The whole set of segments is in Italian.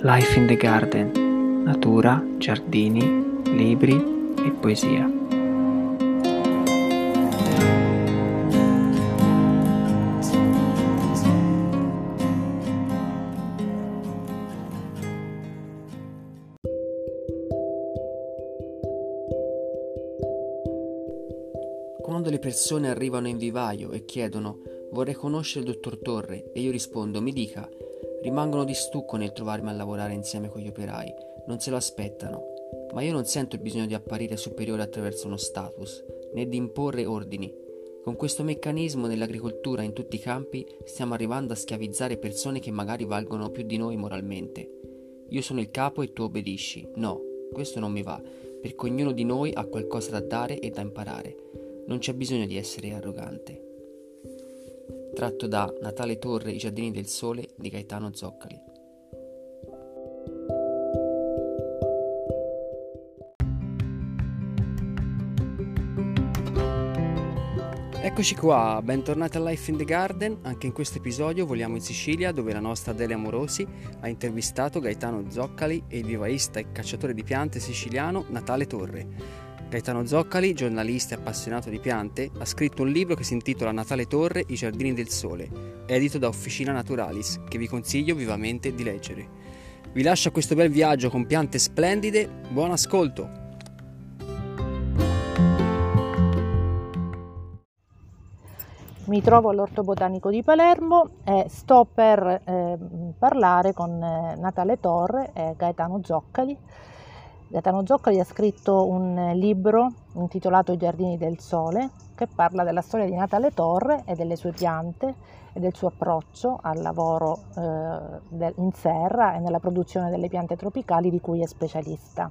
Life in the Garden, natura, giardini, libri e poesia. Quando le persone arrivano in vivaio e chiedono vorrei conoscere il dottor Torre? E io rispondo mi dica, rimangono di stucco nel trovarmi a lavorare insieme con gli operai, non se lo aspettano, ma io non sento il bisogno di apparire superiore attraverso uno status, né di imporre ordini. Con questo meccanismo nell'agricoltura in tutti i campi stiamo arrivando a schiavizzare persone che magari valgono più di noi moralmente. Io sono il capo e tu obbedisci. No, questo non mi va, perché ognuno di noi ha qualcosa da dare e da imparare. Non c'è bisogno di essere arrogante. Tratto da Natale Torre I giardini del sole di Gaetano Zoccali. Eccoci qua, bentornati a Life in the Garden. Anche in questo episodio voliamo in Sicilia dove la nostra Delia Morosi ha intervistato Gaetano Zoccali e il vivaista e cacciatore di piante siciliano Natale Torre. Gaetano Zoccali, giornalista e appassionato di piante, ha scritto un libro che si intitola Natale Torre, I giardini del sole, edito da Officina Naturalis, che vi consiglio vivamente di leggere. Vi lascio a questo bel viaggio con piante splendide, buon ascolto! Mi trovo all'Orto Botanico di Palermo e sto per eh, parlare con eh, Natale Torre e Gaetano Zoccali. Gaetano Zoccali ha scritto un libro intitolato I giardini del sole che parla della storia di Natale Torre e delle sue piante e del suo approccio al lavoro eh, in serra e nella produzione delle piante tropicali di cui è specialista.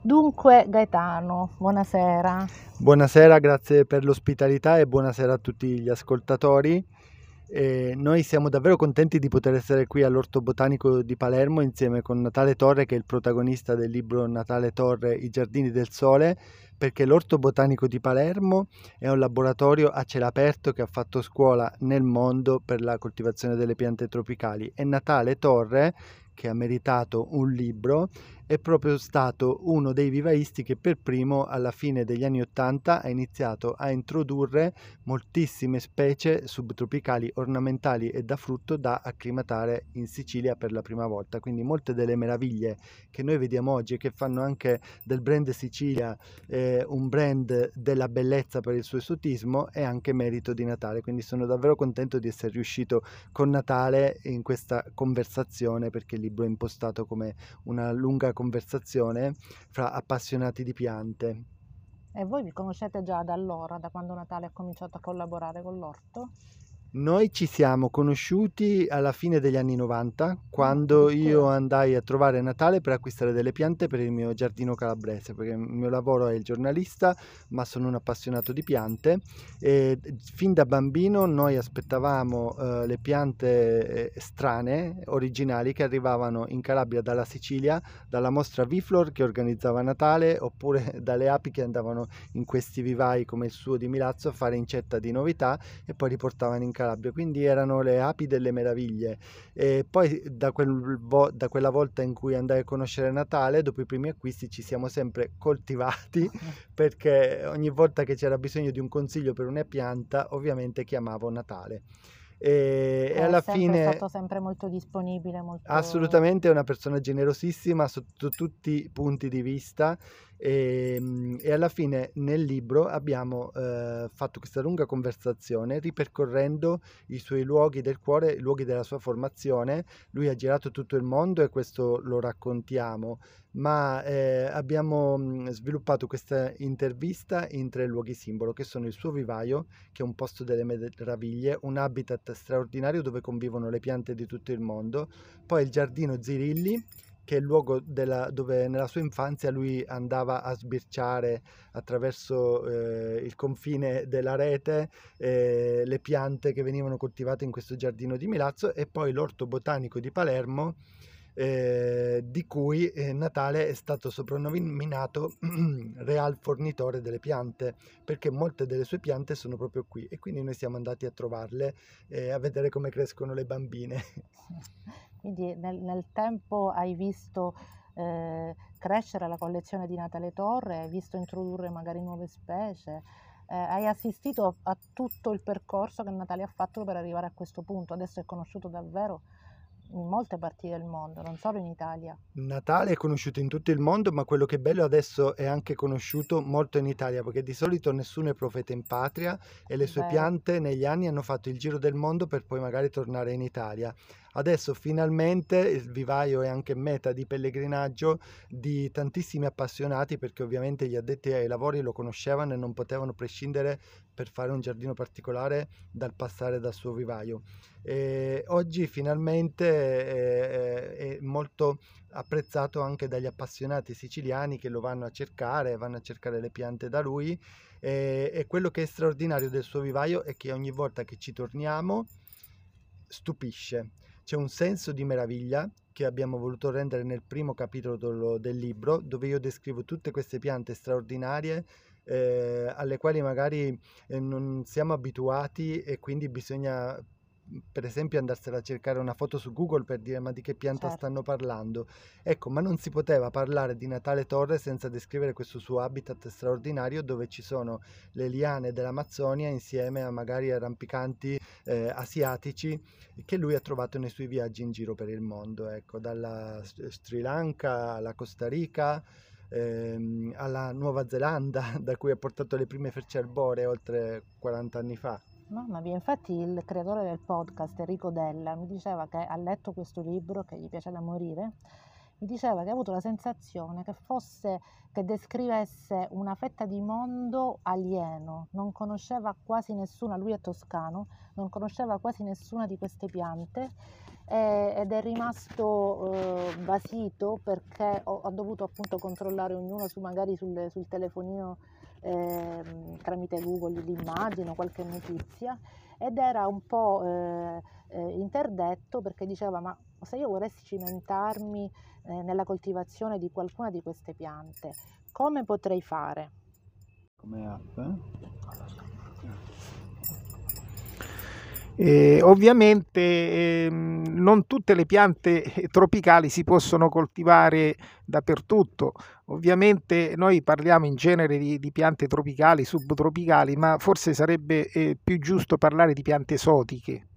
Dunque Gaetano, buonasera. Buonasera, grazie per l'ospitalità e buonasera a tutti gli ascoltatori. E noi siamo davvero contenti di poter essere qui all'Orto Botanico di Palermo insieme con Natale Torre che è il protagonista del libro Natale Torre I giardini del sole perché l'Orto Botanico di Palermo è un laboratorio a cielo aperto che ha fatto scuola nel mondo per la coltivazione delle piante tropicali. E Natale Torre che ha meritato un libro è proprio stato uno dei vivaisti che per primo alla fine degli anni Ottanta ha iniziato a introdurre moltissime specie subtropicali ornamentali e da frutto da acclimatare in Sicilia per la prima volta. Quindi molte delle meraviglie che noi vediamo oggi e che fanno anche del brand Sicilia eh, un brand della bellezza per il suo esotismo è anche merito di Natale. Quindi sono davvero contento di essere riuscito con Natale in questa conversazione perché il libro è impostato come una lunga conversazione fra appassionati di piante. E voi vi conoscete già da allora, da quando Natale ha cominciato a collaborare con l'orto? Noi ci siamo conosciuti alla fine degli anni 90, quando io andai a trovare Natale per acquistare delle piante per il mio giardino calabrese, perché il mio lavoro è il giornalista, ma sono un appassionato di piante. E fin da bambino noi aspettavamo uh, le piante eh, strane, originali, che arrivavano in Calabria dalla Sicilia, dalla mostra Viflor che organizzava Natale, oppure dalle api che andavano in questi vivai come il suo di Milazzo a fare incetta di novità e poi riportavano in Calabria Calabria, quindi erano le api delle meraviglie. E poi da, quel vo- da, quella volta in cui andai a conoscere Natale, dopo i primi acquisti ci siamo sempre coltivati perché ogni volta che c'era bisogno di un consiglio per una pianta, ovviamente chiamavo Natale. E, e, alla fine è stato sempre molto disponibile molto... assolutamente è una persona generosissima sotto tutti i punti di vista. E, ehm, e alla fine nel libro abbiamo eh, fatto questa lunga conversazione ripercorrendo i suoi luoghi del cuore i luoghi della sua formazione. Lui ha girato tutto il mondo e questo lo raccontiamo ma eh, abbiamo mh, sviluppato questa intervista in tre luoghi simbolo che sono il suo vivaio che è un posto delle meraviglie un habitat straordinario dove convivono le piante di tutto il mondo poi il giardino Zirilli che è il luogo della, dove nella sua infanzia lui andava a sbirciare attraverso eh, il confine della rete eh, le piante che venivano coltivate in questo giardino di Milazzo e poi l'orto botanico di Palermo eh, di cui eh, Natale è stato soprannominato real fornitore delle piante perché molte delle sue piante sono proprio qui e quindi noi siamo andati a trovarle e a vedere come crescono le bambine. Quindi nel, nel tempo hai visto eh, crescere la collezione di Natale Torre, hai visto introdurre magari nuove specie, eh, hai assistito a tutto il percorso che Natale ha fatto per arrivare a questo punto. Adesso è conosciuto davvero in molte parti del mondo, non solo in Italia. Natale è conosciuto in tutto il mondo, ma quello che è bello adesso è anche conosciuto molto in Italia, perché di solito nessuno è profeta in patria e le sue Beh. piante negli anni hanno fatto il giro del mondo per poi magari tornare in Italia. Adesso finalmente il vivaio è anche meta di pellegrinaggio di tantissimi appassionati perché ovviamente gli addetti ai lavori lo conoscevano e non potevano prescindere per fare un giardino particolare dal passare dal suo vivaio. E oggi finalmente è, è molto apprezzato anche dagli appassionati siciliani che lo vanno a cercare, vanno a cercare le piante da lui e, e quello che è straordinario del suo vivaio è che ogni volta che ci torniamo stupisce c'è un senso di meraviglia che abbiamo voluto rendere nel primo capitolo del libro, dove io descrivo tutte queste piante straordinarie eh, alle quali magari eh, non siamo abituati e quindi bisogna per esempio andarsela a cercare una foto su Google per dire ma di che pianta Certo. stanno parlando. Ecco, ma non si poteva parlare di Natale Torre senza descrivere questo suo habitat straordinario dove ci sono le liane dell'Amazzonia insieme a magari arrampicanti eh, asiatici che lui ha trovato nei suoi viaggi in giro per il mondo, ecco, dalla Sri Lanka alla Costa Rica. ehm, alla Nuova Zelanda, da cui ha portato le prime frecce arboree oltre 40 anni fa. Mamma mia, infatti il creatore del podcast, Enrico Della, mi diceva che ha letto questo libro, che gli piace da morire, mi diceva che ha avuto la sensazione che fosse, che descrivesse una fetta di mondo alieno, non conosceva quasi nessuna, lui è toscano, non conosceva quasi nessuna di queste piante e- ed è rimasto eh, basito perché ho, ho dovuto appunto controllare ognuno su magari sul, sul telefonino ehm, tramite Google l'immagine o qualche notizia ed era un po' eh, eh, interdetto perché diceva ma se io volessi cimentarmi eh, nella coltivazione di qualcuna di queste piante, come potrei fare? come app. Eh, ovviamente ehm, non tutte le piante tropicali si possono coltivare dappertutto. Ovviamente noi parliamo in genere di, di piante tropicali, subtropicali, ma forse sarebbe eh, più giusto parlare di piante esotiche.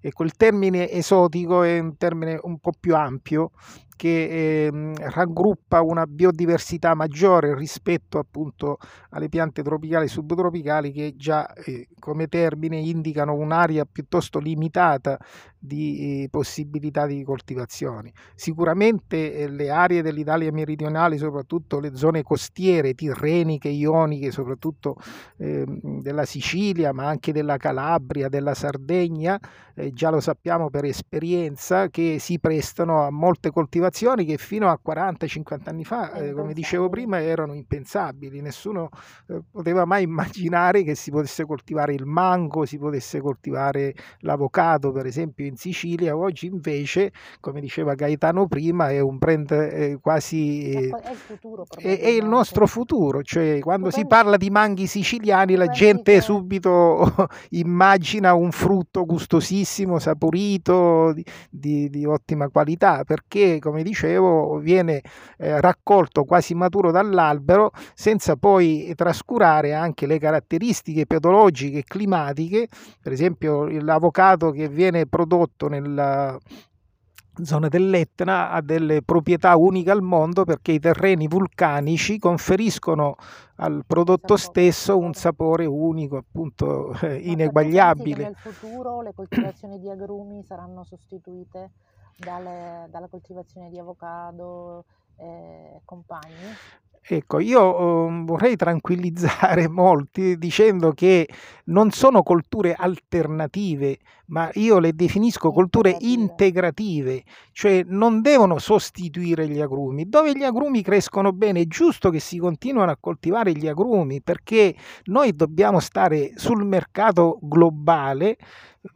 Ecco, il termine esotico è un termine un po' più ampio che ehm, raggruppa una biodiversità maggiore rispetto appunto alle piante tropicali e subtropicali che già eh, come termine indicano un'area piuttosto limitata di eh, possibilità di coltivazioni. Sicuramente eh, le aree dell'Italia meridionale, soprattutto le zone costiere, tirreniche, ioniche, soprattutto ehm, della Sicilia, ma anche della Calabria, della Sardegna, eh, già lo sappiamo per esperienza che si prestano a molte coltivazioni che fino a 40-50 anni fa, È eh, come dicevo prima, erano impensabili. Nessuno eh, poteva mai immaginare che si potesse coltivare il mango, si potesse coltivare l'avocado, per esempio in Sicilia. Oggi invece, come diceva Gaetano prima, è un brand eh, quasi È, eh, è il futuro è, è il nostro futuro, cioè quando si parla di manghi siciliani la gente subito immagina un frutto gustosissimo, saporito, di, di- di ottima qualità, perché come dicevo viene eh, raccolto quasi maturo dall'albero senza poi trascurare anche le caratteristiche pedologiche e climatiche, per esempio l'avocado che viene prodotto nella zona dell'Etna ha delle proprietà uniche al mondo perché i terreni vulcanici conferiscono al prodotto stesso un sapore. unico, appunto eh, ineguagliabile. nel futuro le coltivazioni di agrumi saranno sostituite dalle- dalla coltivazione di avocado e compagni? Ecco, io eh, vorrei tranquillizzare molti dicendo che non sono colture alternative, ma io le definisco colture Integrative. integrative, cioè non devono sostituire gli agrumi. Dove gli agrumi crescono bene è giusto che si continuino a coltivare gli agrumi perché noi dobbiamo stare sul mercato globale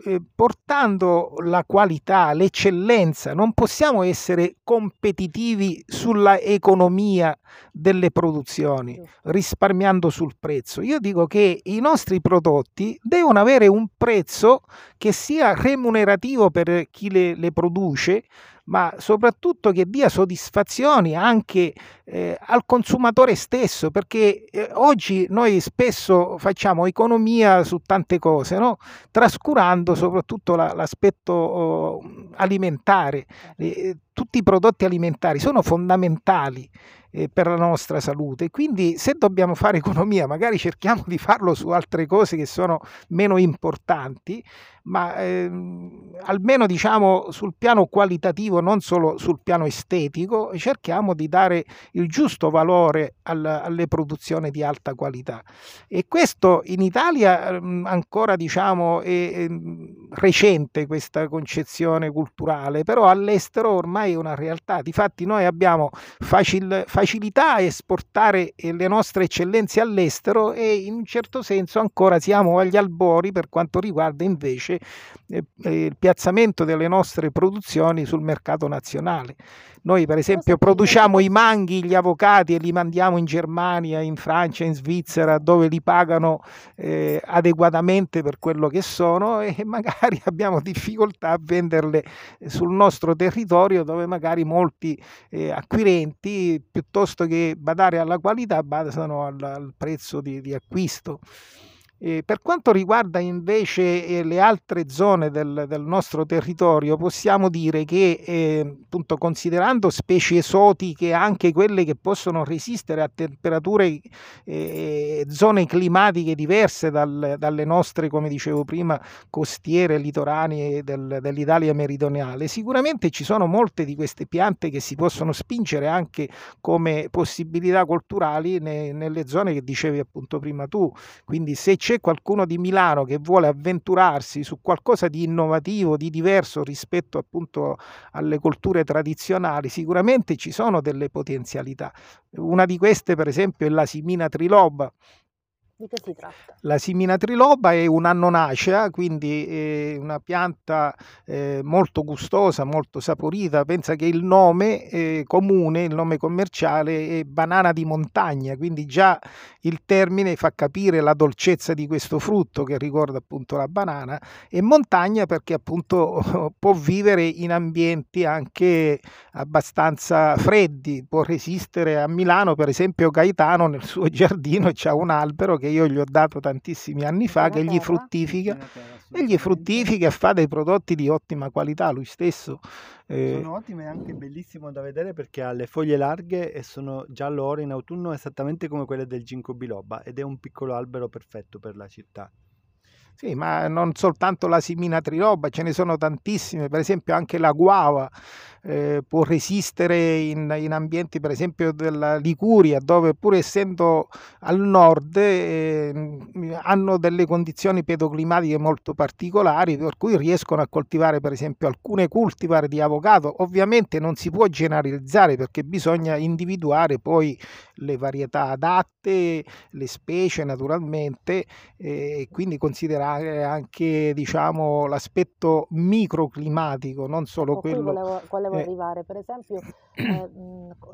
eh, portando la qualità, l'eccellenza, non possiamo essere competitivi sulla economia delle produzioni, risparmiando sul prezzo. Io dico che i nostri prodotti devono avere un prezzo che sia remunerativo per chi le, le produce, ma soprattutto che dia soddisfazioni anche eh, al consumatore stesso, perché eh, oggi noi spesso facciamo economia su tante cose, no? trascurando soprattutto la, l'aspetto oh, alimentare. Eh, tutti i prodotti alimentari sono fondamentali eh, per la nostra salute. Quindi se dobbiamo fare economia, magari cerchiamo di farlo su altre cose che sono meno importanti, ma ehm, almeno diciamo sul piano qualitativo, non solo sul piano estetico, cerchiamo di dare il giusto valore al, alle produzioni di alta qualità. E questo in Italia ehm, ancora diciamo è, è recente questa concezione culturale, però all'estero ormai è una realtà. Difatti noi abbiamo facil, facilità a esportare eh, le nostre eccellenze all'estero e in un certo senso ancora siamo agli albori per quanto riguarda invece eh, eh, il piazzamento delle nostre produzioni sul mercato nazionale. Noi per esempio produciamo i manghi, gli avvocati e li mandiamo in Germania, in Francia, in Svizzera dove li pagano eh, adeguatamente per quello che sono e magari abbiamo difficoltà a venderle sul nostro territorio dove magari molti eh, acquirenti piuttosto che badare alla qualità badano al, al prezzo di, di acquisto. Eh, per quanto riguarda invece eh, le altre zone del, del, nostro territorio, possiamo dire che, eh, appunto, considerando specie esotiche, anche quelle che possono resistere a temperature, eh, zone climatiche diverse dal, dalle nostre, come dicevo prima, costiere, litorane del, dell'Italia meridionale, sicuramente ci sono molte di queste piante che si possono spingere anche come possibilità culturali ne, nelle zone che dicevi appunto prima tu. Quindi se c'è qualcuno di Milano che vuole avventurarsi su qualcosa di innovativo, di diverso rispetto appunto alle culture tradizionali, sicuramente ci sono delle potenzialità. Una di queste, per esempio, è la simina triloba, di che si tratta? La simina triloba è un'annonacea, quindi è una pianta eh, molto gustosa, molto saporita. Pensa che il nome eh, comune, il nome commerciale è banana di montagna, quindi già il termine fa capire la dolcezza di questo frutto che ricorda appunto la banana e montagna perché appunto può vivere in ambienti anche abbastanza freddi, può resistere a Milano, per esempio Gaetano nel suo giardino c'ha un albero che che io gli ho dato tantissimi anni fa, che gli fruttifica e gli fruttifica e fa dei prodotti di ottima qualità lui stesso. Eh, sono ottime e anche bellissimo da vedere perché ha le foglie larghe e sono giallo-oro in autunno esattamente come quelle del ginkgo biloba ed è un piccolo albero perfetto per la città. Sì, ma non soltanto la simina triloba, ce ne sono tantissime, per esempio anche la guava eh, può resistere in, in, ambienti per esempio della Liguria, dove pur essendo al nord eh, hanno delle condizioni pedoclimatiche molto particolari, per cui riescono a coltivare per esempio alcune cultivar di avocado. Ovviamente non si può generalizzare perché bisogna individuare poi le varietà adatte, le specie naturalmente, eh, e quindi considerare anche diciamo, l'aspetto microclimatico, non solo ecco, quello... Eh, arrivare, per esempio, eh,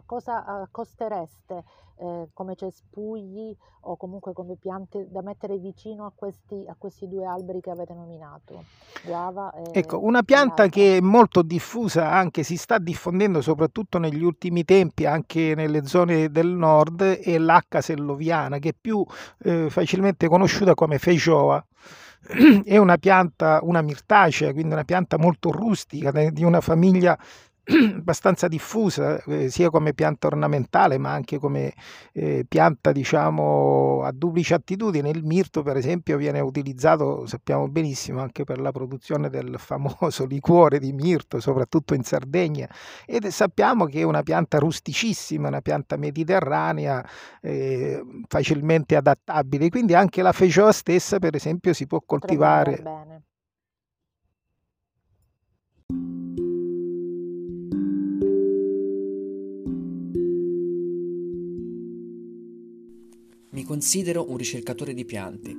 cosa eh, costereste eh, come cespugli o comunque come piante da mettere vicino a questi, a questi due alberi che avete nominato? Guava e ecco, una pianta che è molto diffusa, anche si sta diffondendo soprattutto negli ultimi tempi, anche nelle zone del nord, è l'H selloviana, che è più eh, facilmente conosciuta come feijoa. È una pianta, una mirtacea, quindi una pianta molto rustica, di una famiglia abbastanza diffusa eh, sia come pianta ornamentale ma anche come eh, pianta diciamo a duplice attitudine. Il mirto per esempio viene utilizzato sappiamo benissimo anche per la produzione del famoso liquore di mirto soprattutto in Sardegna. Ed sappiamo che è una pianta rusticissima una pianta mediterranea eh, facilmente adattabile. Quindi anche la feijoa stessa per esempio si può coltivare Mi considero un ricercatore di piante.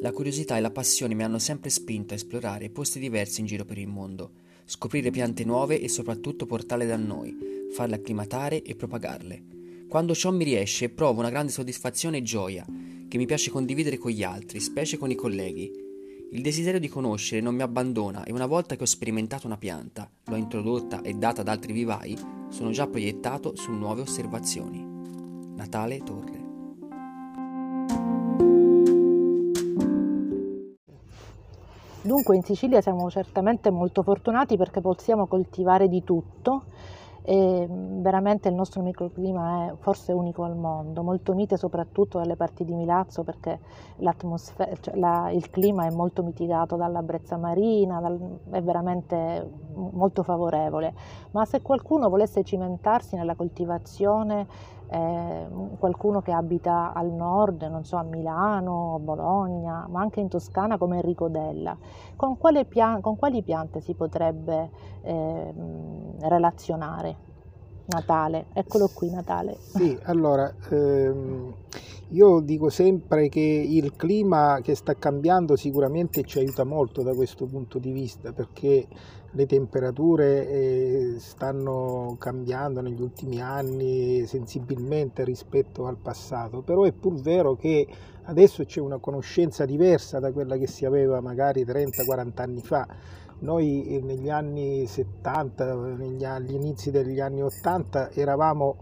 La curiosità e la passione mi hanno sempre spinto a esplorare posti diversi in giro per il mondo, scoprire piante nuove e soprattutto portarle da noi, farle acclimatare e propagarle. Quando ciò mi riesce provo una grande soddisfazione e gioia, che mi piace condividere con gli altri, specie con i colleghi. Il desiderio di conoscere non mi abbandona e una volta che ho sperimentato una pianta, l'ho introdotta e data ad altri vivai, sono già proiettato su nuove osservazioni. Natale Torre Dunque in Sicilia siamo certamente molto fortunati perché possiamo coltivare di tutto e veramente il nostro microclima è forse unico al mondo, molto mite soprattutto dalle parti di Milazzo perché cioè la, il clima è molto mitigato dalla brezza marina, dal, è veramente molto favorevole, ma se qualcuno volesse cimentarsi nella coltivazione eh, qualcuno che abita al nord, non so, a Milano, Bologna, ma anche in Toscana come Enrico Della, con, pian- con quali piante si potrebbe eh, relazionare? Natale, eccolo qui Natale. Sì, allora ehm, io dico sempre che il clima che sta cambiando sicuramente ci aiuta molto da questo punto di vista perché le temperature eh, stanno cambiando negli ultimi anni sensibilmente rispetto al passato, però è pur vero che adesso c'è una conoscenza diversa da quella che si aveva magari 30-40 anni fa. Noi eh, negli anni 70, negli, agli inizi degli anni 80 eravamo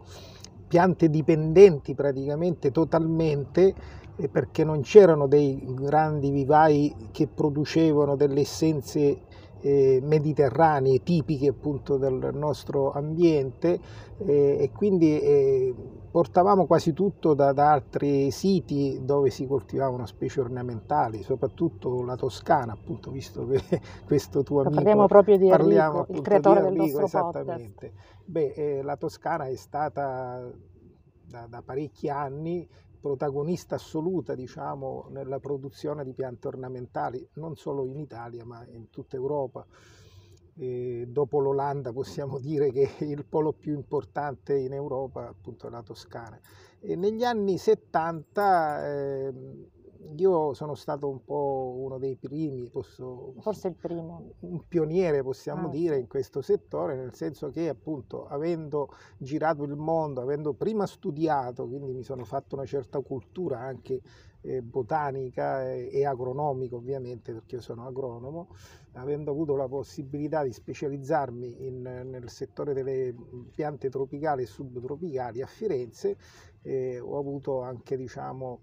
piante dipendenti praticamente totalmente eh, perché non c'erano dei grandi vivai che producevano delle essenze eh, mediterranee tipiche appunto del nostro ambiente eh, e quindi eh, portavamo quasi tutto da, da, altri siti dove si coltivavano specie ornamentali, soprattutto la Toscana, appunto, visto che questo tuo amico parliamo proprio di Enrico, il creatore di Enrico, del nostro esattamente. Podcast. Beh, eh, la Toscana è stata da, da parecchi anni protagonista assoluta diciamo, nella produzione di piante ornamentali, non solo in Italia ma in tutta Europa. E dopo l'Olanda possiamo dire che il polo più importante in Europa appunto è la Toscana. E negli anni 70 eh, io sono stato un po' uno dei primi, posso, forse il primo, un pioniere possiamo ah, dire in questo settore, nel senso che appunto avendo girato il mondo, avendo prima studiato, quindi mi sono fatto una certa cultura anche eh, botanica e, e agronomica ovviamente perché io sono agronomo, avendo avuto la possibilità di specializzarmi in, nel settore delle piante tropicali e subtropicali a Firenze, eh, ho avuto anche diciamo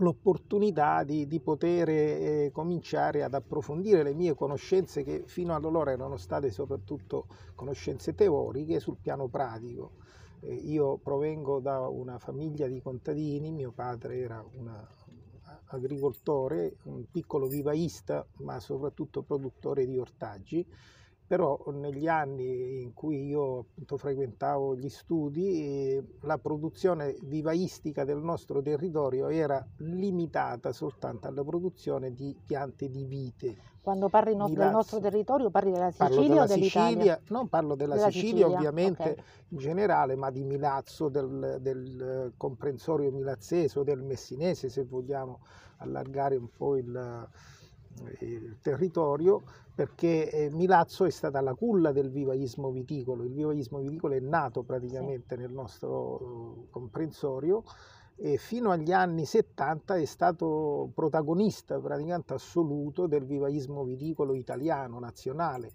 l'opportunità di, di poter eh, cominciare ad approfondire le mie conoscenze che fino ad allora erano state soprattutto conoscenze teoriche sul piano pratico. Eh, io provengo da una famiglia di contadini, mio padre era un agricoltore, un piccolo vivaista ma soprattutto produttore di ortaggi però negli anni in cui io appunto frequentavo gli studi la produzione vivaistica del nostro territorio era limitata soltanto alla produzione di piante di vite. Quando parli no- del nostro territorio parli della Sicilia parlo della o dell'Italia? Sicilia, non parlo della, della Sicilia, Sicilia, ovviamente okay. in generale, ma di Milazzo, del, del comprensorio milazzese o del messinese se vogliamo allargare un po' il il territorio perché eh, Milazzo è stata la culla del vivaismo viticolo. Il vivaismo viticolo è nato praticamente sì. nel nostro comprensorio e fino agli anni 70 è stato protagonista praticamente assoluto del vivaismo viticolo italiano, nazionale.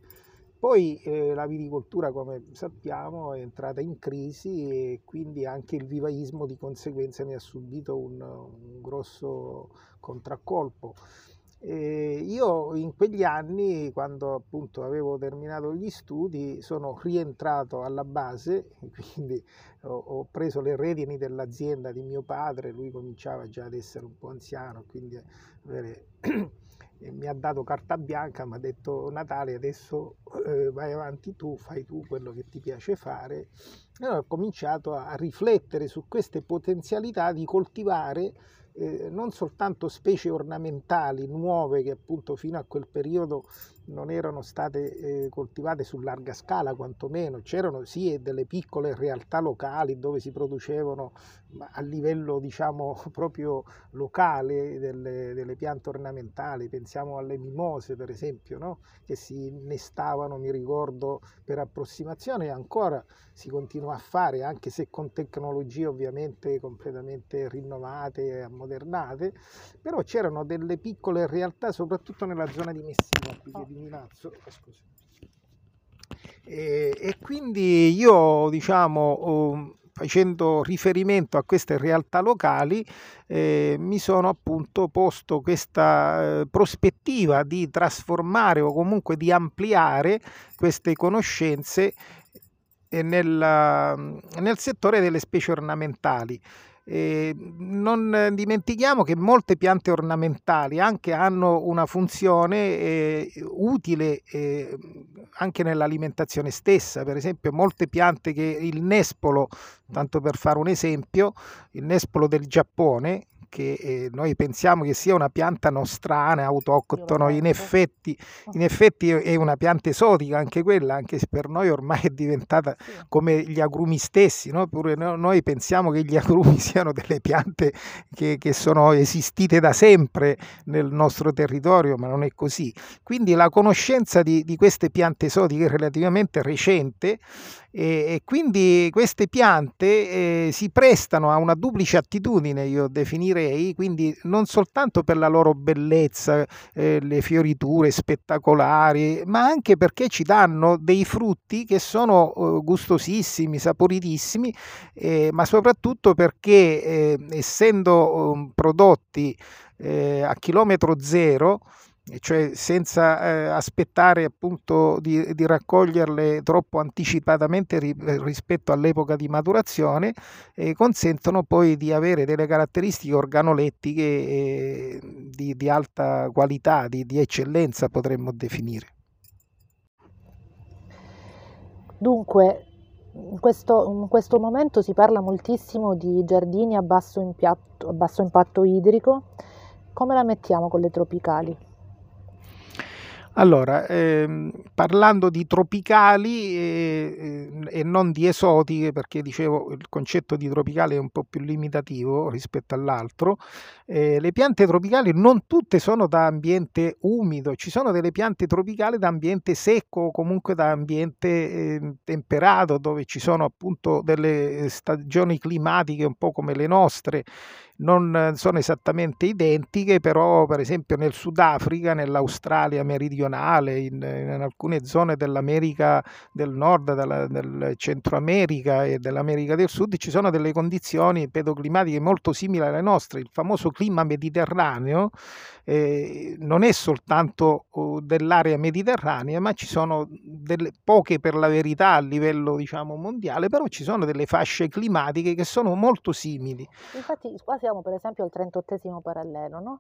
Poi eh, la viticoltura, come sappiamo, è entrata in crisi e quindi anche il vivaismo di conseguenza ne ha subito un, un grosso contraccolpo. E io in quegli anni, quando appunto avevo terminato gli studi, sono rientrato alla base, quindi ho, ho preso le redini dell'azienda di mio padre, lui cominciava già ad essere un po' anziano, quindi avere, mi ha dato carta bianca, mi ha detto Natale adesso eh, vai avanti tu, fai tu quello che ti piace fare. E allora ho cominciato a riflettere su queste potenzialità di coltivare eh, non soltanto specie ornamentali nuove che appunto fino a quel periodo non erano state eh, coltivate su larga scala quantomeno, c'erano sì delle piccole realtà locali dove si producevano a livello diciamo proprio locale delle, delle piante ornamentali, pensiamo alle mimose per esempio, no? che si innestavano, mi ricordo, per approssimazione. E ancora si continua a fare, anche se con tecnologie ovviamente completamente rinnovate e ammodernate, però c'erano delle piccole realtà, soprattutto nella zona di Messina, qui di Milazzo. Oh, e, e, quindi io, diciamo, facendo riferimento a queste realtà locali, eh, mi sono appunto posto questa eh, prospettiva di trasformare o comunque di ampliare queste conoscenze eh, nel, nel settore delle specie ornamentali. Eh, non dimentichiamo che molte piante ornamentali anche hanno una funzione eh, utile eh, anche nell'alimentazione stessa, per esempio molte piante che il nespolo, tanto per fare un esempio, il nespolo del Giappone, che eh, noi pensiamo che sia una pianta nostrana, autoctono, in effetti, in effetti, è una pianta esotica anche quella, anche se per noi ormai è diventata come gli agrumi stessi, no? Pure noi pensiamo che gli agrumi siano delle piante che, che sono esistite da sempre nel nostro territorio, ma non è così. Quindi la conoscenza di, di queste piante esotiche è relativamente recente e, quindi queste piante eh, si prestano a una duplice attitudine, io definirei, quindi non soltanto per la loro bellezza, eh, le fioriture spettacolari, ma anche perché ci danno dei frutti che sono eh, gustosissimi, saporitissimi, eh, ma soprattutto perché eh, essendo um, prodotti eh, a chilometro zero, cioè senza eh, aspettare appunto di, di, raccoglierle troppo anticipatamente ri, rispetto all'epoca di maturazione, eh, consentono poi di avere delle caratteristiche organolettiche eh, di, di, alta qualità, di, di eccellenza potremmo definire. Dunque, in questo, in questo, momento si parla moltissimo di giardini a basso, impiatto, a basso impatto idrico. Come la mettiamo con le tropicali? Allora, ehm, parlando di tropicali e, e, non di esotiche, perché dicevo il concetto di tropicale è un po' più limitativo rispetto all'altro, eh, le piante tropicali non tutte sono da ambiente umido, ci sono delle piante tropicali da ambiente secco o comunque da ambiente eh, temperato, dove ci sono appunto delle stagioni climatiche un po' come le nostre non sono esattamente identiche, però per esempio nel Sudafrica, nell'Australia meridionale, in, in alcune zone dell'America del Nord, della, del Centro America e dell'America del Sud ci sono delle condizioni pedoclimatiche molto simili alle nostre. Il famoso clima mediterraneo eh, non è soltanto uh, dell'area mediterranea, ma ci sono delle, poche per la verità a livello diciamo mondiale, però ci sono delle fasce climatiche che sono molto simili. Infatti quasi siamo per esempio al 38 parallelo, no?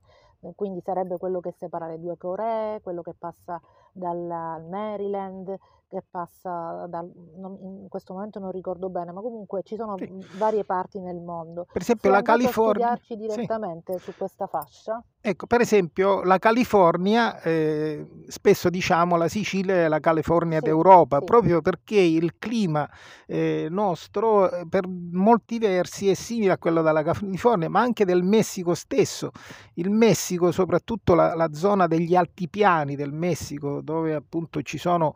quindi sarebbe quello che separa le due Coree, quello che passa dal Maryland, che passa dal, non, in questo momento non ricordo bene, ma comunque ci sono sì. varie parti nel mondo. Per esempio Se la California... A direttamente sì. su questa fascia? Ecco, per esempio la California, eh, spesso diciamo la Sicilia è la California sì, d'Europa, sì. proprio perché il clima eh, nostro eh, per molti versi è simile a quello della California, ma anche del Messico stesso. Il Messico, soprattutto la, la zona degli altipiani del Messico, dove appunto ci sono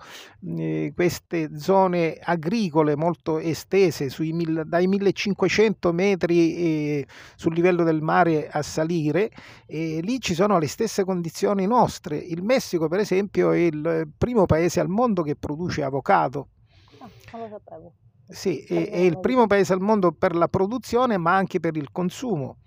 eh, queste zone agricole molto estese, sui, dai 1500 metri eh, sul livello del mare a salire, e lì ci sono le stesse condizioni nostre. Il Messico, per esempio, è il primo paese al mondo che produce avocado. Ah, non lo sapevo. Sì, è, è, il primo paese al mondo per la produzione ma anche per il consumo.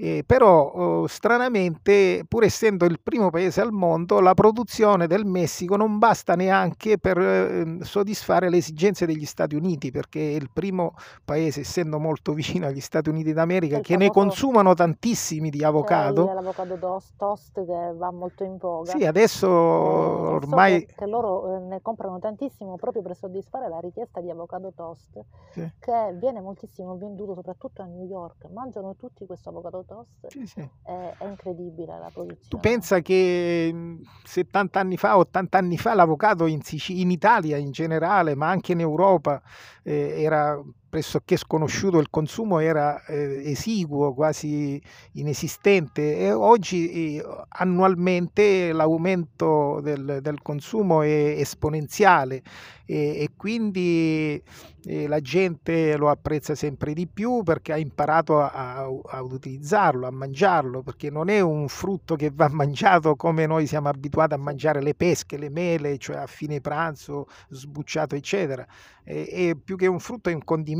Eh, però oh, stranamente, pur essendo il primo paese al mondo, la produzione del Messico non basta neanche per eh, soddisfare le esigenze degli Stati Uniti, perché è il primo paese, essendo molto vicino agli Stati Uniti d'America, che ne consumano tantissimi di avocado. C'è l'avocado toast che va molto in voga. Sì, adesso eh, ormai... So che, loro eh, ne comprano tantissimo proprio per soddisfare la richiesta di avocado toast, sì. che viene moltissimo venduto soprattutto a New York. Mangiano tutti questo avocado toast, Sì, sì. è, è incredibile la Tu produzione. pensa che mh, 70 anni fa, 80 anni fa, l'avocado in, Sici- in Italia in generale, ma anche in Europa, eh, era pressoché sconosciuto, il consumo era eh, esiguo, quasi inesistente e oggi eh, annualmente l'aumento del, del consumo è esponenziale e, e quindi eh, la gente lo apprezza sempre di più perché ha imparato a, a- a utilizzarlo, a mangiarlo, perché non è un frutto che va mangiato come noi siamo abituati a mangiare le pesche, le mele, cioè a fine pranzo, sbucciato, eccetera. E più che un frutto è un condimento,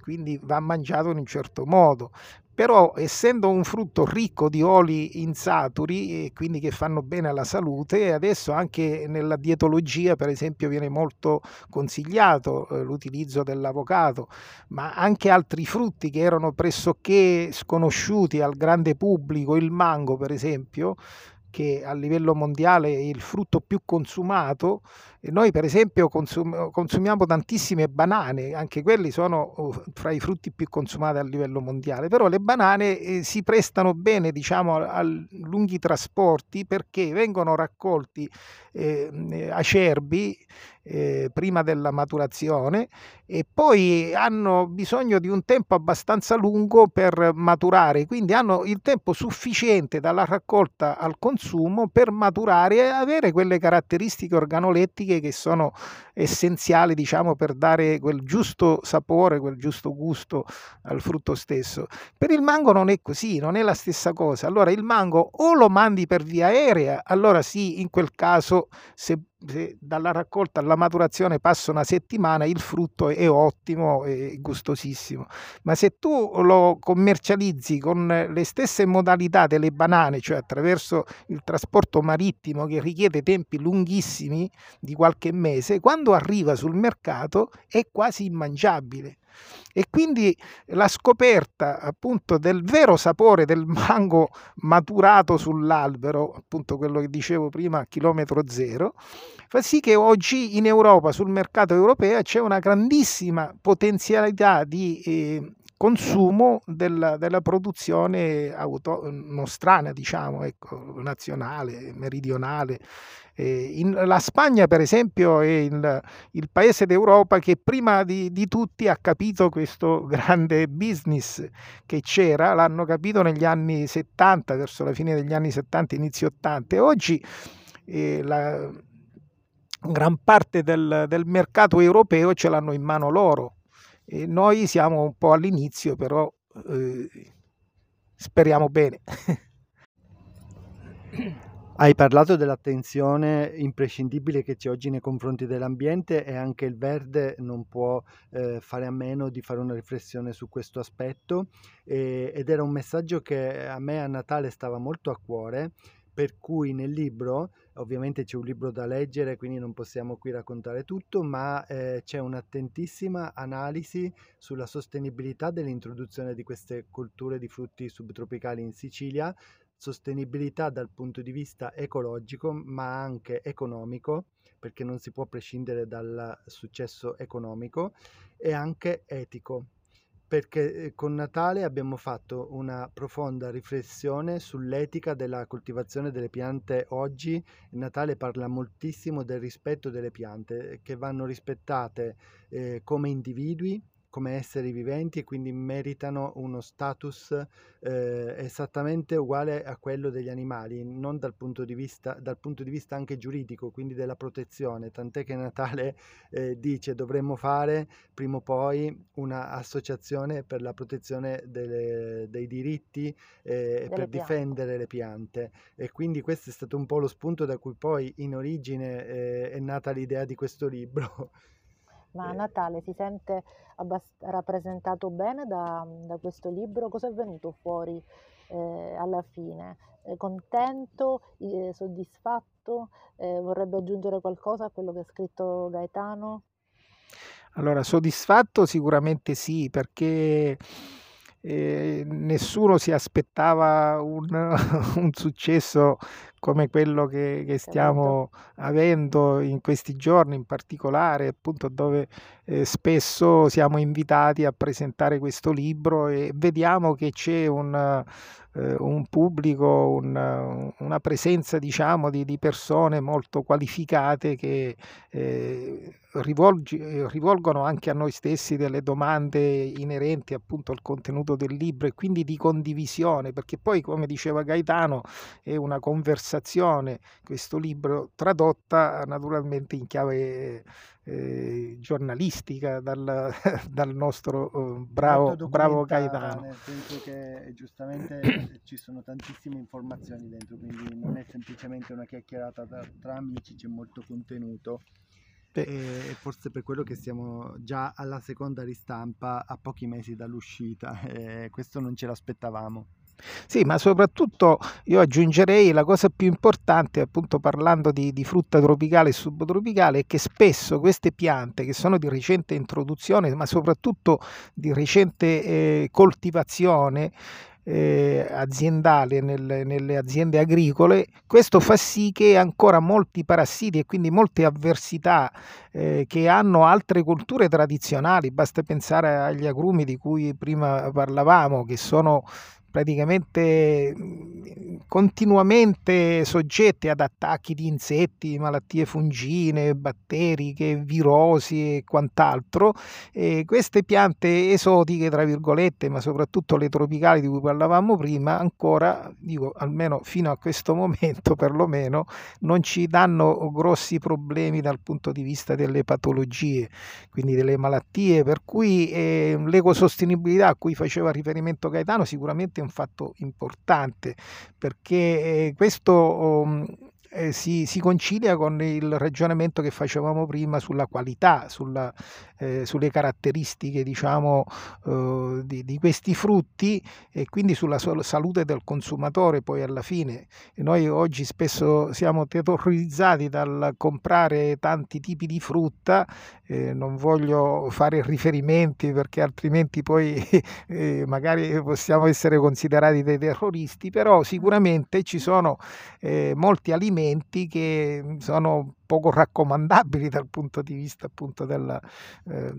quindi va mangiato in un certo modo. Però essendo un frutto ricco di oli insaturi quindi che fanno bene alla salute, adesso anche nella dietologia, per esempio, viene molto consigliato eh, l'utilizzo dell'avocado, ma anche altri frutti che erano pressoché sconosciuti al grande pubblico, il mango, per esempio, che a livello mondiale è il frutto più consumato e noi per esempio consum- consumiamo tantissime banane, anche quelli sono oh, fra i frutti più consumati a livello mondiale, però le banane eh, si prestano bene diciamo a, a lunghi trasporti perché vengono raccolti eh, acerbi eh, prima della maturazione e poi hanno bisogno di un tempo abbastanza lungo per maturare, quindi hanno il tempo sufficiente dalla raccolta al consumo per maturare e avere quelle caratteristiche organolettiche che sono essenziali, diciamo, per dare quel giusto sapore, quel giusto gusto al frutto stesso. Per il mango non è così, non è la stessa cosa. Allora il mango o lo mandi per via aerea, allora sì, in quel caso se se dalla raccolta alla maturazione passa una settimana, il frutto è ottimo e gustosissimo. Ma se tu lo commercializzi con le stesse modalità delle banane, cioè attraverso il trasporto marittimo che richiede tempi lunghissimi di qualche mese, quando arriva sul mercato è quasi immangiabile. E quindi la scoperta appunto del vero sapore del mango maturato sull'albero, appunto quello che dicevo prima a chilometro zero, fa sì che oggi in Europa, sul mercato europeo, c'è una grandissima potenzialità di eh, consumo della, della produzione auto, nostrana, diciamo, ecco, nazionale, meridionale. Eh, in, la Spagna, per esempio, è il, il paese d'Europa che prima di, di, tutti ha capito questo grande business che c'era, l'hanno capito negli anni 70, verso la fine degli anni 70, inizio 80 e oggi eh, la gran parte del, del mercato europeo ce l'hanno in mano loro. E noi siamo un po' all'inizio, però eh, speriamo bene. Hai parlato dell'attenzione imprescindibile che c'è oggi nei confronti dell'ambiente e anche il verde non può eh, fare a meno di fare una riflessione su questo aspetto e, ed era un messaggio che a me a Natale stava molto a cuore per cui nel libro, ovviamente c'è un libro da leggere, quindi non possiamo qui raccontare tutto, ma eh, c'è un'attentissima analisi sulla sostenibilità dell'introduzione di queste colture di frutti subtropicali in Sicilia, sostenibilità dal punto di vista ecologico, ma anche economico, perché non si può prescindere dal successo economico, e anche etico perché con Natale abbiamo fatto una profonda riflessione sull'etica della coltivazione delle piante oggi. Natale parla moltissimo del rispetto delle piante che vanno rispettate eh, come individui, come esseri viventi e quindi meritano uno status eh, esattamente uguale a quello degli animali, non dal punto di vista, dal punto di vista anche giuridico, quindi della protezione, tant'è che Natale eh, dice dovremmo fare prima o poi un'associazione per la protezione delle, dei diritti eh, per piante. difendere le piante e quindi questo è stato un po' lo spunto da cui poi in origine eh, è nata l'idea di questo libro. Ma a Natale si sente abbast- rappresentato bene da, da, questo libro? Cosa è venuto fuori eh, alla fine? È contento, eh, soddisfatto? Eh, vorrebbe aggiungere qualcosa a quello che ha scritto Gaetano? Allora, soddisfatto sicuramente sì, perché eh, nessuno si aspettava un, un, successo come quello che, che stiamo avendo in questi giorni in particolare, appunto dove eh, spesso siamo invitati a presentare questo libro e vediamo che c'è un eh, un pubblico, un, una presenza diciamo di, di, persone molto qualificate che eh, rivolgi, rivolgono anche a noi stessi delle domande inerenti appunto al contenuto del libro e quindi di condivisione, perché poi come diceva Gaetano è una conversazione, questo libro tradotta naturalmente in chiave eh, giornalistica dal, dal nostro eh, bravo, bravo Gaetano. Nel senso che giustamente ci sono tantissime informazioni dentro, quindi non è semplicemente una chiacchierata tra, tra amici, c'è molto contenuto. E forse per quello che siamo già alla seconda ristampa a pochi mesi dall'uscita e questo non ce l'aspettavamo. Sì, ma soprattutto io aggiungerei la cosa più importante, appunto parlando di, di, frutta tropicale e subtropicale, è che spesso queste piante che sono di recente introduzione, ma soprattutto di recente eh, coltivazione, eh, aziendale nelle, nelle, aziende agricole, questo fa sì che ancora molti parassiti e quindi molte avversità eh, che hanno altre culture tradizionali, basta pensare agli agrumi di cui prima parlavamo, che sono praticamente continuamente soggetti ad attacchi di insetti, malattie fungine, batteriche, virosi e quant'altro. E queste piante esotiche, tra virgolette, ma soprattutto le tropicali di cui parlavamo prima, ancora, dico almeno fino a questo momento perlomeno, non ci danno grossi problemi dal punto di vista delle patologie, quindi delle malattie, per cui eh, l'ecosostenibilità a cui faceva riferimento Gaetano sicuramente un fatto importante perché eh, questo um, eh, si, si, concilia con il ragionamento che facevamo prima sulla qualità, sulla, eh, sulle caratteristiche diciamo, eh, di, di, questi frutti e quindi sulla salute del consumatore poi alla fine. E noi oggi spesso siamo terrorizzati dal comprare tanti tipi di frutta, eh, non voglio fare riferimenti perché altrimenti poi eh, magari possiamo essere considerati dei terroristi, però sicuramente ci sono eh, molti alimenti che sono poco raccomandabili dal punto di vista appunto della, eh,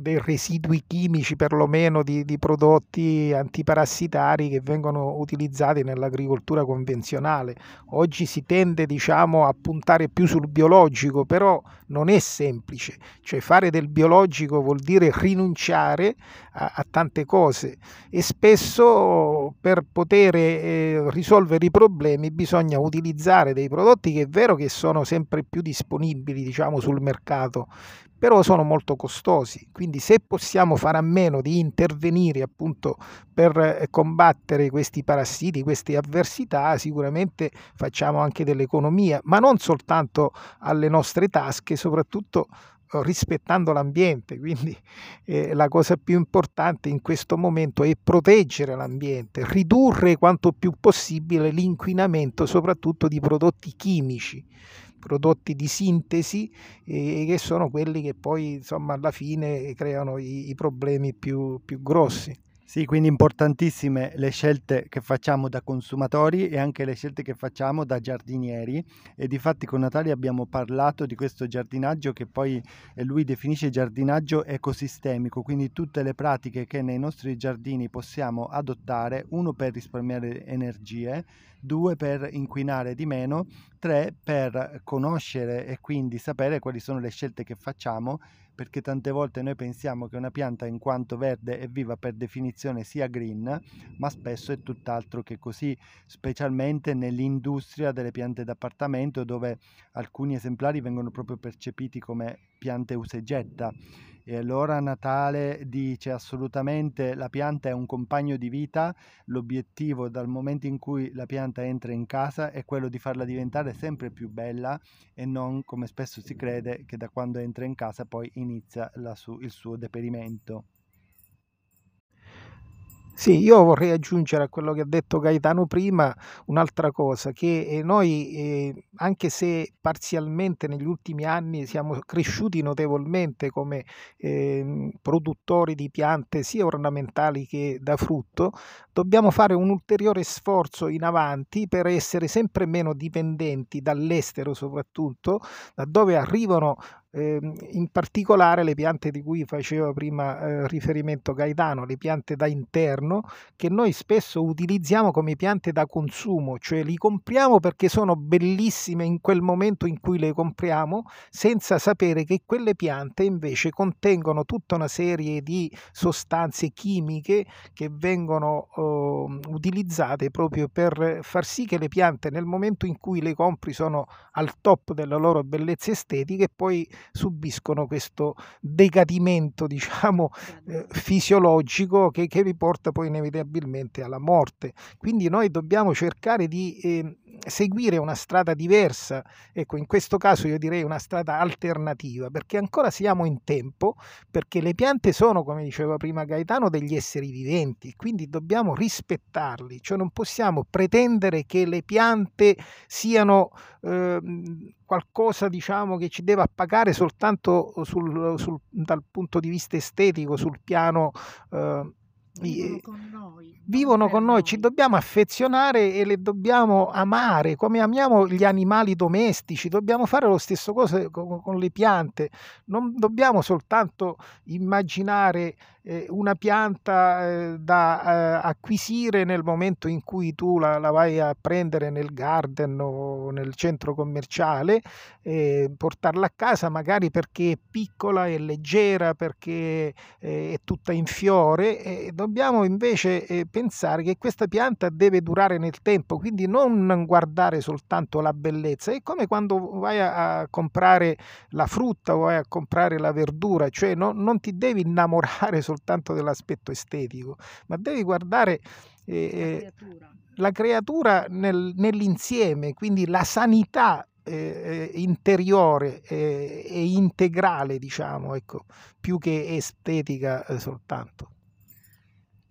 dei residui chimici perlomeno di, di prodotti antiparassitari che vengono utilizzati nell'agricoltura convenzionale. Oggi si tende diciamo a puntare più sul biologico, però non è semplice, cioè fare del biologico vuol dire rinunciare a, a tante cose e spesso per poter eh, risolvere i problemi bisogna utilizzare dei prodotti che è vero che sono sempre più disponibili diciamo, sul mercato, però sono molto costosi. Quindi se possiamo fare a meno di intervenire appunto per eh, combattere questi parassiti, queste avversità, sicuramente facciamo anche dell'economia, ma non soltanto alle nostre tasche, soprattutto eh, rispettando l'ambiente. Quindi eh, la cosa più importante in questo momento è proteggere l'ambiente, ridurre quanto più possibile l'inquinamento, soprattutto di prodotti chimici prodotti di sintesi e che sono quelli che poi insomma alla fine creano i, i problemi più, più grossi. Sì, quindi importantissime le scelte che facciamo da consumatori e anche le scelte che facciamo da giardinieri e di fatti con Natalia abbiamo parlato di questo giardinaggio che poi eh, lui definisce giardinaggio ecosistemico, quindi tutte le pratiche che nei nostri giardini possiamo adottare, uno per risparmiare energie, due per inquinare di meno, tre per conoscere e quindi sapere quali sono le scelte che facciamo perché tante volte noi pensiamo che una pianta in quanto verde e viva per definizione sia green, ma spesso è tutt'altro che così, specialmente nell'industria delle piante d'appartamento dove alcuni esemplari vengono proprio percepiti come piante usegetta e allora Natale dice assolutamente la pianta è un compagno di vita, l'obiettivo dal momento in cui la pianta entra in casa è quello di farla diventare sempre più bella e non come spesso si crede che da quando entra in casa poi inizia su- il suo deperimento. Sì, io vorrei aggiungere a quello che ha detto Gaetano prima un'altra cosa, che eh, noi, eh, anche se parzialmente negli ultimi anni siamo cresciuti notevolmente come eh, produttori di piante sia ornamentali che da frutto, dobbiamo fare un ulteriore sforzo in avanti per essere sempre meno dipendenti dall'estero soprattutto, da dove arrivano Ehm, in particolare le piante di cui faceva prima eh, riferimento Gaetano, le piante da interno, che noi spesso utilizziamo come piante da consumo, cioè li compriamo perché sono bellissime in quel momento in cui le compriamo, senza sapere che quelle piante invece contengono tutta una serie di sostanze chimiche che vengono eh, utilizzate proprio per far sì che le piante nel momento in cui le compri sono al top della loro bellezza estetica e poi subiscono questo decadimento, diciamo, eh, fisiologico che, che riporta poi inevitabilmente alla morte. Quindi noi dobbiamo cercare di eh, seguire una strada diversa, ecco in questo caso io direi una strada alternativa, perché ancora siamo in tempo, perché le piante sono, come diceva prima Gaetano, degli esseri viventi, quindi dobbiamo rispettarli, cioè non possiamo pretendere che le piante siano eh, qualcosa diciamo che ci deve appagare soltanto sul, sul, dal punto di vista estetico, sul piano eh, Vivono con noi, vivono con noi, ci dobbiamo affezionare e le dobbiamo amare come amiamo gli animali domestici, dobbiamo fare lo stesso cosa con, con le piante, non dobbiamo soltanto immaginare eh, una pianta eh, da eh, acquisire nel momento in cui tu la, la, vai a prendere nel garden o nel centro commerciale, portarla a casa magari perché è piccola, è leggera, perché eh, è tutta in fiore e dobbiamo invece eh, pensare che questa pianta deve durare nel tempo, quindi non guardare soltanto la bellezza, è come quando vai a, a comprare la frutta o vai a comprare la verdura, cioè no, non ti devi innamorare soltanto dell'aspetto estetico, ma devi guardare eh, la creatura, la creatura nel, nell'insieme, quindi la sanità eh, interiore eh, e integrale, diciamo, ecco, più che estetica eh, soltanto.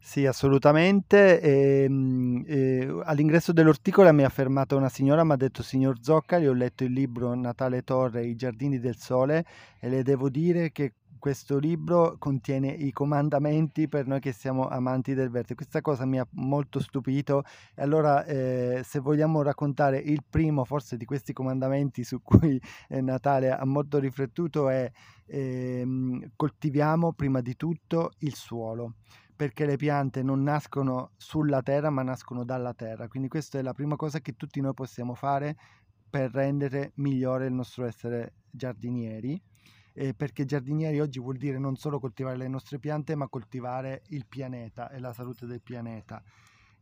Sì, assolutamente. E, ehm, e, all'ingresso dell'orticola mi ha fermata una signora, mi ha detto signor Zoccali, ho letto il libro Natale Torre, I giardini del sole e le devo dire che questo libro contiene i comandamenti per noi che siamo amanti del verde. Questa cosa mi ha molto stupito e allora eh, se vogliamo raccontare il primo forse di questi comandamenti su cui eh, Natale ha molto riflettuto è eh, coltiviamo prima di tutto il suolo perché le piante non nascono sulla terra ma nascono dalla terra. Quindi questa è la prima cosa che tutti noi possiamo fare per rendere migliore il nostro essere giardinieri eh, perché giardinieri oggi vuol dire non solo coltivare le nostre piante, ma coltivare il pianeta e la salute del pianeta.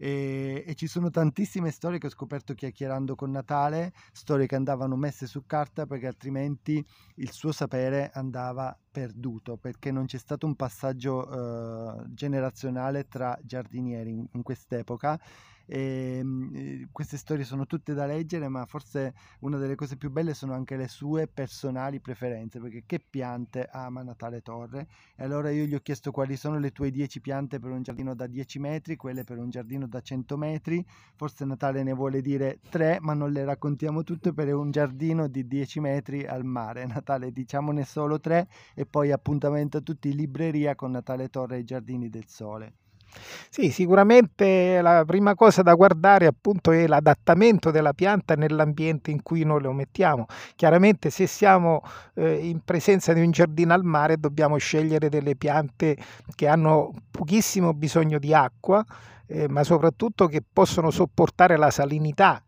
E, e, ci sono tantissime storie che ho scoperto chiacchierando con Natale, storie che andavano messe su carta perché altrimenti il suo sapere andava perduto, perché non c'è stato un passaggio eh, generazionale tra giardinieri in, in quest'epoca e, ehm, queste storie sono tutte da leggere, ma forse una delle cose più belle sono anche le sue personali preferenze, perché che piante ama Natale Torre? E allora io gli ho chiesto quali sono le tue 10 piante per un giardino da 10 metri, quelle per un giardino da 100 metri, forse Natale ne vuole dire 3, ma non le raccontiamo tutte per un giardino di 10 metri al mare. Natale diciamone solo 3 e poi appuntamento a tutti libreria con Natale Torre e i Giardini del Sole. Sì, sicuramente la prima cosa da guardare appunto è l'adattamento della pianta nell'ambiente in cui noi lo mettiamo. Chiaramente se siamo eh, in presenza di un giardino al mare dobbiamo scegliere delle piante che hanno pochissimo bisogno di acqua, eh, ma soprattutto che possono sopportare la salinità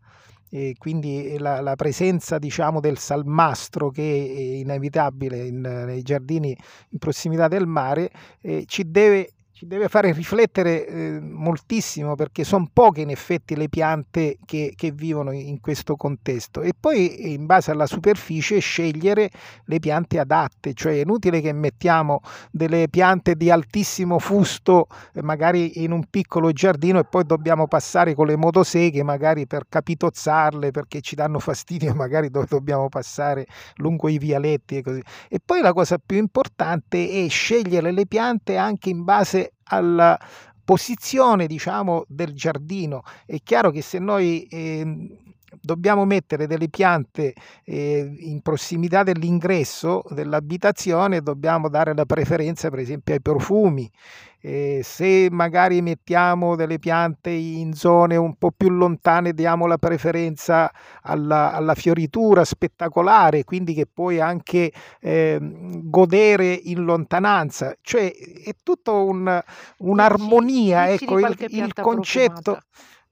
e quindi la, la, presenza diciamo, del salmastro che è inevitabile in, nei giardini in prossimità del mare eh, ci deve ci deve fare riflettere eh, moltissimo perché sono poche in effetti le piante che, che, vivono in questo contesto e poi in base alla superficie scegliere le piante adatte, cioè è inutile che mettiamo delle piante di altissimo fusto eh, magari in un piccolo giardino e poi dobbiamo passare con le motoseghe magari per capitozzarle perché ci danno fastidio magari dove dobbiamo passare lungo i vialetti e così. E poi la cosa più importante è scegliere le piante anche in base alla posizione diciamo, del giardino. È chiaro che se noi eh, dobbiamo mettere delle piante eh, in prossimità dell'ingresso dell'abitazione, dobbiamo dare la preferenza per esempio ai profumi. Eh, se magari mettiamo delle piante in zone un po' più lontane, diamo la preferenza alla, alla fioritura spettacolare, quindi che puoi anche eh, godere in lontananza. Cioè è tutto un, un'armonia, ecco il, il concetto. Profumata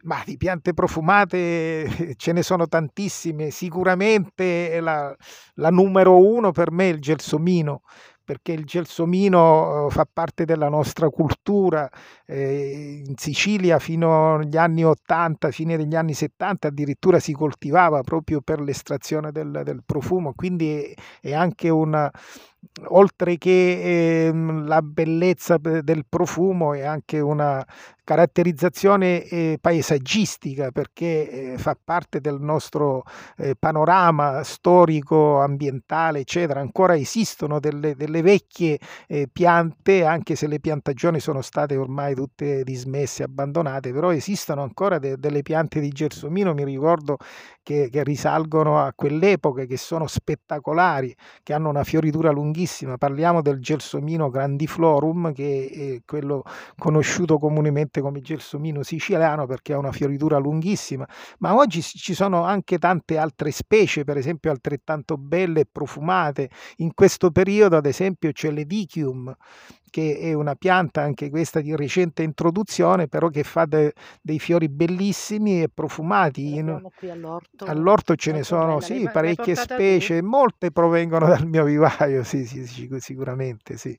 ma di piante profumate ce ne sono tantissime, sicuramente la, la numero uno per me è il gelsomino, perché il gelsomino fa parte della nostra cultura. Eh, in Sicilia fino agli anni 80, fine degli anni 70 addirittura si coltivava proprio per l'estrazione del, del profumo, quindi è, è anche una, oltre che eh, la bellezza del profumo è anche una caratterizzazione eh, paesaggistica perché eh, fa parte del nostro eh, panorama storico, ambientale, eccetera. Ancora esistono delle, delle vecchie eh, piante, anche se le piantagioni sono state ormai tutte dismesse, abbandonate, però esistono ancora de, delle piante di gelsomino, mi ricordo che, che risalgono a quell'epoca, che sono spettacolari, che hanno una fioritura lunghissima. Parliamo del gelsomino grandiflorum, che è quello conosciuto comunemente come gelsomino siciliano perché ha una fioritura lunghissima, ma oggi ci sono anche tante altre specie, per esempio altrettanto belle e profumate. In questo periodo, ad esempio, c'è l'Edichium, che è una pianta anche questa di recente introduzione, però che fa de, dei fiori bellissimi e profumati. all'orto. All'orto ce ne sono, sì, parecchie specie, qui? molte provengono dal mio vivaio, sì, sì, sicuramente, sì.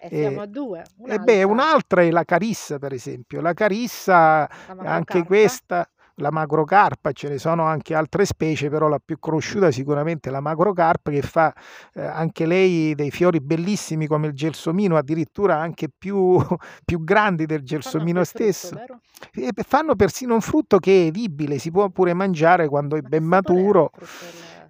E siamo a due. Un'altra. E beh, un'altra è la carissa, per esempio. La carissa, la anche questa la magrocarpa, ce ne sono anche altre specie, però la più conosciuta sicuramente è la magrocarpa che fa eh, anche lei dei fiori bellissimi come il gelsomino, addirittura anche più, più grandi del gelsomino stesso. Frutto, e fanno persino un frutto che è edibile, si può pure mangiare quando è Ma ben maturo.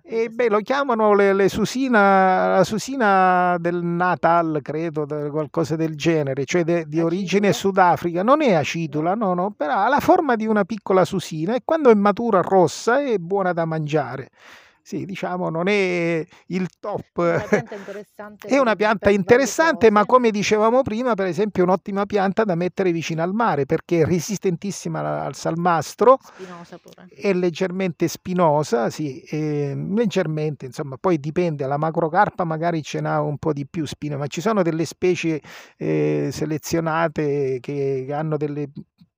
E beh, lo chiamano le, le susina, la susina del Natal, credo, qualcosa del genere, cioè de, di origine Sudafrica. Non è acidula, no, no, però ha la forma di una piccola susina e quando è matura rossa è buona da mangiare sì, diciamo, non è il top. Una pianta interessante. è una pianta interessante, ma come dicevamo prima, per esempio, è un'ottima pianta da mettere vicino al mare perché è resistentissima al salmastro. È leggermente spinosa, sì, leggermente, insomma, poi dipende, la macrocarpa magari ce n'ha un po' di più spine, ma ci sono delle specie eh, selezionate che hanno delle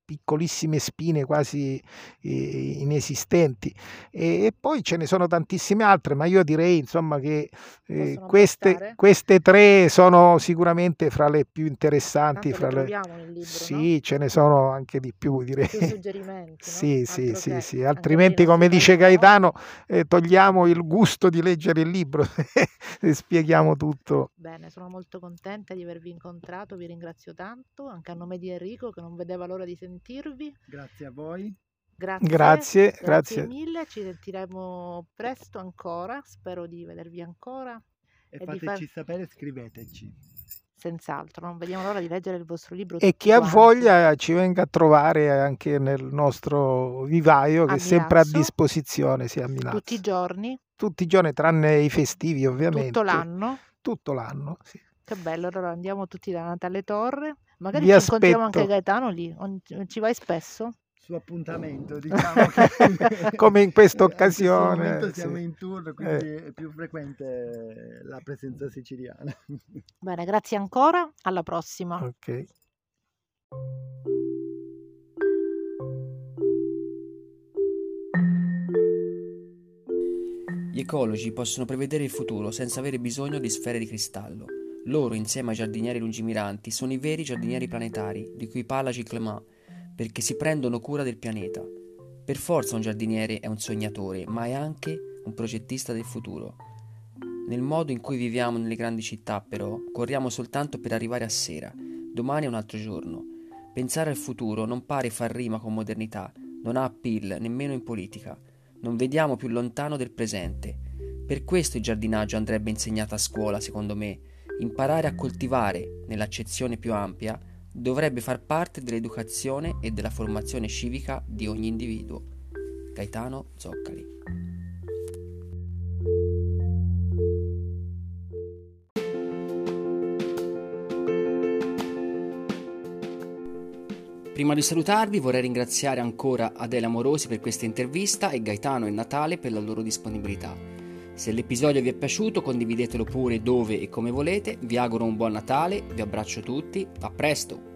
piccolissime spine quasi inesistenti. E, poi ce ne sono tantissime altre ma io direi insomma che eh, queste, queste, tre sono sicuramente fra le più interessanti fra le... libro, sì no? ce ne sono anche di più direi. Più suggerimenti sì no? sì sì, sì, altrimenti come dice Gaetano eh, togliamo il gusto di leggere il libro e spieghiamo tutto. Bene sono molto contenta di avervi incontrato vi ringrazio tanto anche a nome di Enrico che non vedeva l'ora di sentirvi sentirvi. Grazie a voi. Grazie, grazie, grazie, grazie. mille, ci sentiremo presto ancora, spero di vedervi ancora. E, e fateci far... sapere, scriveteci. Senz'altro, non vediamo l'ora di leggere il vostro libro. E chi ha voglia ci venga a trovare anche nel nostro vivaio che è sempre a disposizione, sia a Milazzo. Tutti i giorni? Tutti i giorni, tranne i festivi ovviamente. Tutto l'anno? Tutto l'anno, sì. Che bello, allora andiamo tutti da Natale Torre Magari Vi ci incontriamo anche Gaetano lì, ci vai spesso? Su appuntamento, diciamo che come in questa occasione. In siamo sì. in tour, quindi eh. è più frequente la presenza siciliana. Bene, grazie ancora, alla prossima. Ok. Gli ecologi possono prevedere il futuro senza avere bisogno di sfere di cristallo. Loro, insieme ai giardinieri lungimiranti, sono i veri giardinieri planetari di cui parla Ciclemat, perché si prendono cura del pianeta. Per forza un giardiniere è un sognatore, ma è anche un progettista del futuro. Nel modo in cui viviamo nelle grandi città, però, corriamo soltanto per arrivare a sera. Domani è un altro giorno. Pensare al futuro non pare far rima con modernità, non ha appeal nemmeno in politica. Non vediamo più lontano del presente. Per questo il giardinaggio andrebbe insegnato a scuola, secondo me, imparare a coltivare, nell'accezione più ampia, dovrebbe far parte dell'educazione e della formazione civica di ogni individuo. Gaetano Zoccali. Prima di salutarvi vorrei ringraziare ancora Adele Amorosi per questa intervista e Gaetano e Natale per la loro disponibilità. Se l'episodio vi è piaciuto condividetelo pure dove e come volete, vi auguro un buon Natale, vi abbraccio tutti, a presto!